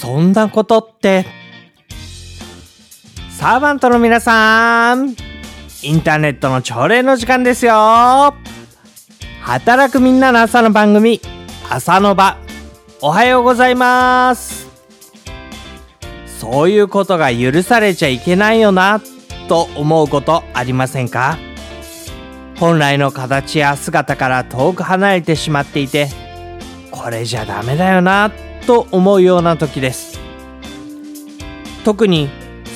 そんなことって。サーバントの皆さんインターネットの朝礼の時間ですよ。働くみんなの朝の番組朝の場。おはようございます。そういうことが許されちゃいけないよなと思うことありませんか？本来の形や姿から遠く離れてしまっていてこれじゃダメだよな。と思うような時です。特に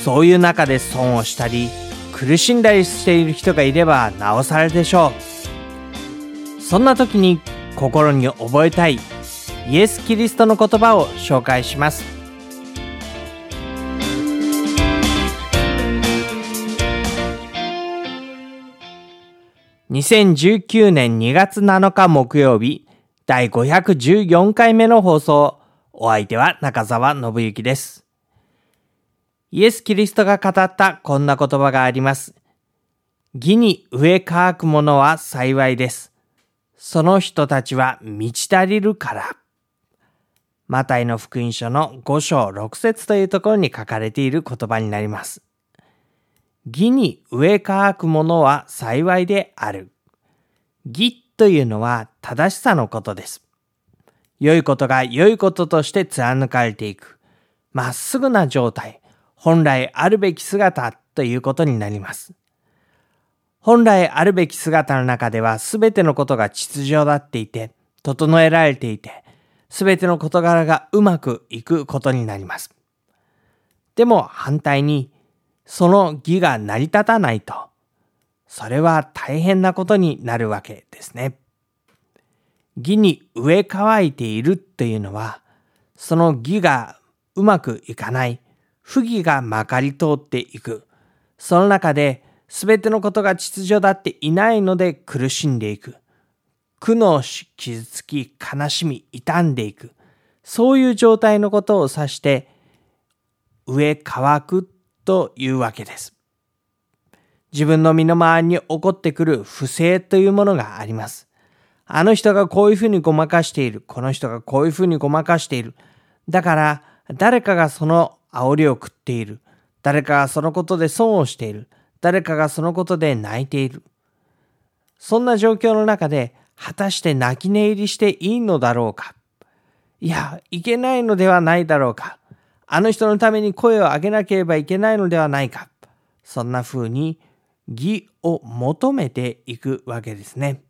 そういう中で損をしたり苦しんだりしている人がいればなおさらでしょう。そんな時に心に覚えたいイエス・キリストの言葉を紹介します。2019年2月7日木曜日第514回目の放送。お相手は中澤信之です。イエス・キリストが語ったこんな言葉があります。義に植え乾くものは幸いです。その人たちは満ち足りるから。マタイの福音書の5章6節というところに書かれている言葉になります。義に植え乾くものは幸いである。義というのは正しさのことです。良いことが良いこととして貫かれていく。まっすぐな状態。本来あるべき姿ということになります。本来あるべき姿の中では全てのことが秩序だっていて、整えられていて、全ての事柄がうまくいくことになります。でも反対にその義が成り立たないと、それは大変なことになるわけですね。義に植え乾いているっていうのは、その義がうまくいかない、不義がまかり通っていく。その中で全てのことが秩序だっていないので苦しんでいく。苦悩し、傷つき、悲しみ、傷んでいく。そういう状態のことを指して、植え乾くというわけです。自分の身の回りに起こってくる不正というものがあります。あの人がこういうふうにごまかしている。この人がこういうふうにごまかしている。だから誰かがその煽りを食っている。誰かがそのことで損をしている。誰かがそのことで泣いている。そんな状況の中で果たして泣き寝入りしていいのだろうか？いや、いけないのではないだろうか？あの人のために声を上げなければいけないのではないか？そんな風に義を求めていくわけですね。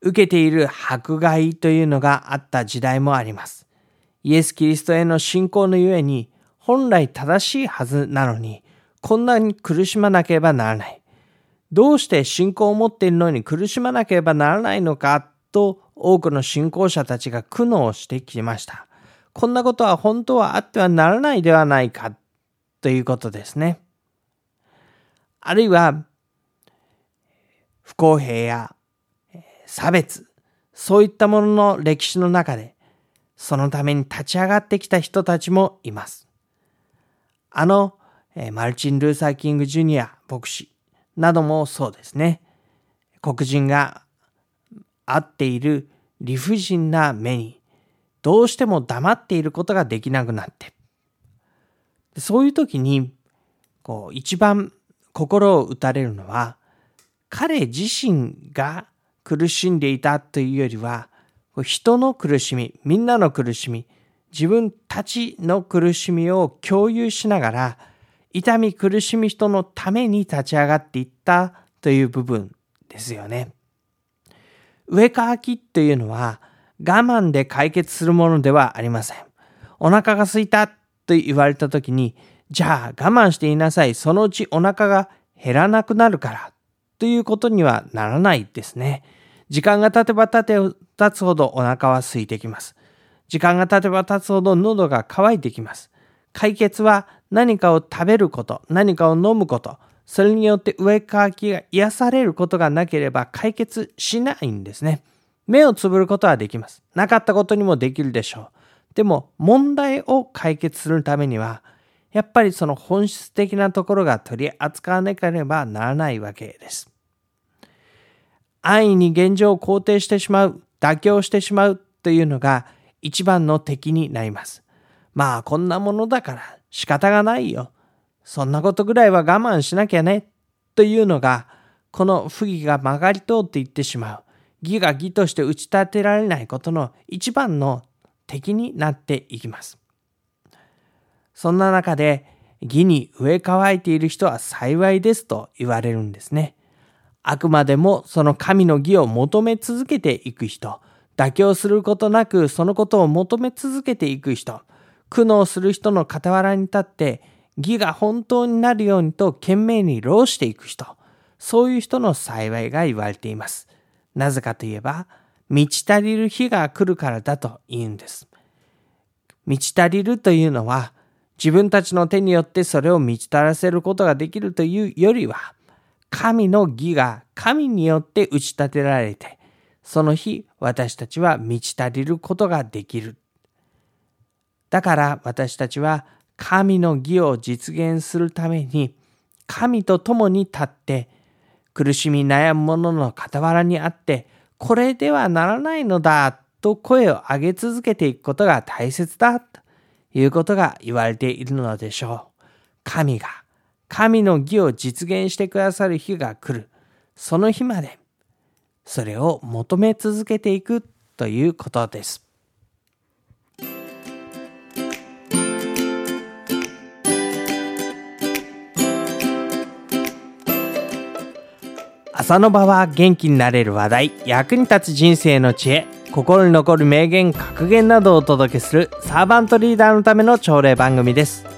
受けている迫害というのがあった時代もあります。イエス・キリストへの信仰のゆえに本来正しいはずなのにこんなに苦しまなければならない。どうして信仰を持っているのに苦しまなければならないのかと多くの信仰者たちが苦悩してきました。こんなことは本当はあってはならないではないかということですね。あるいは、不公平や差別、そういったものの歴史の中で、そのために立ち上がってきた人たちもいます。あの、マルチン・ルーサー・キング・ジュニア牧師などもそうですね。黒人が合っている理不尽な目にどうしても黙っていることができなくなって、そういう時に、こう、一番心を打たれるのは、彼自身が苦しんでいたというよりは、人の苦しみ、みんなの苦しみ、自分たちの苦しみを共有しながら、痛み苦しみ人のために立ち上がっていったという部分ですよね。上乾きというのは、我慢で解決するものではありません。お腹が空いたと言われた時に、じゃあ我慢していなさい。そのうちお腹が減らなくなるからということにはならないですね。時間が経てば経つほどお腹は空いてきます。時間が経てば経つほど喉が渇いてきます。解決は何かを食べること、何かを飲むこと、それによって上かきが癒されることがなければ解決しないんですね。目をつぶることはできます。なかったことにもできるでしょう。でも問題を解決するためには、やっぱりその本質的なところが取り扱わなければならないわけです。安易に現状を肯定してしまう、妥協してしまうというのが一番の敵になります。まあこんなものだから仕方がないよ。そんなことぐらいは我慢しなきゃね。というのが、この不義が曲がり通っていってしまう。義が義として打ち立てられないことの一番の敵になっていきます。そんな中で、義に植え乾いている人は幸いですと言われるんですね。あくまでもその神の義を求め続けていく人、妥協することなくそのことを求め続けていく人、苦悩する人の傍らに立って義が本当になるようにと懸命に労していく人、そういう人の幸いが言われています。なぜかといえば、満ち足りる日が来るからだと言うんです。満ち足りるというのは、自分たちの手によってそれを満ち足らせることができるというよりは、神の義が神によって打ち立てられて、その日私たちは満ち足りることができる。だから私たちは神の義を実現するために、神と共に立って、苦しみ悩む者の傍らにあって、これではならないのだと声を上げ続けていくことが大切だということが言われているのでしょう。神が、神の義を実現してくださる日が来る。その日まで、それを求め続けていくということです。朝の場は元気になれる話題、役に立つ人生の知恵、心に残る名言、格言などをお届けするサーバントリーダーのための朝礼番組です。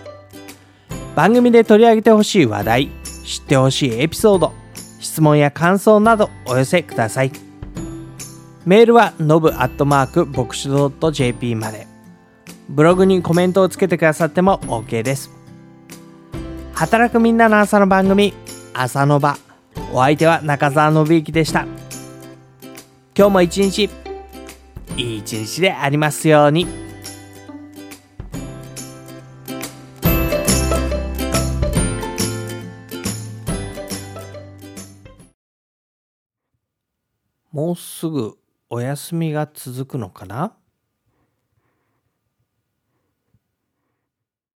番組で取り上げてほしい話題、知ってほしいエピソード、質問や感想などお寄せください。メールはのぶアットマーク牧師 .jp まで。ブログにコメントをつけてくださっても OK です。働くみんなの朝の番組、朝の場。お相手は中澤信之でした。今日も一日、いい一日でありますように。もうすぐお休みが続くのかな？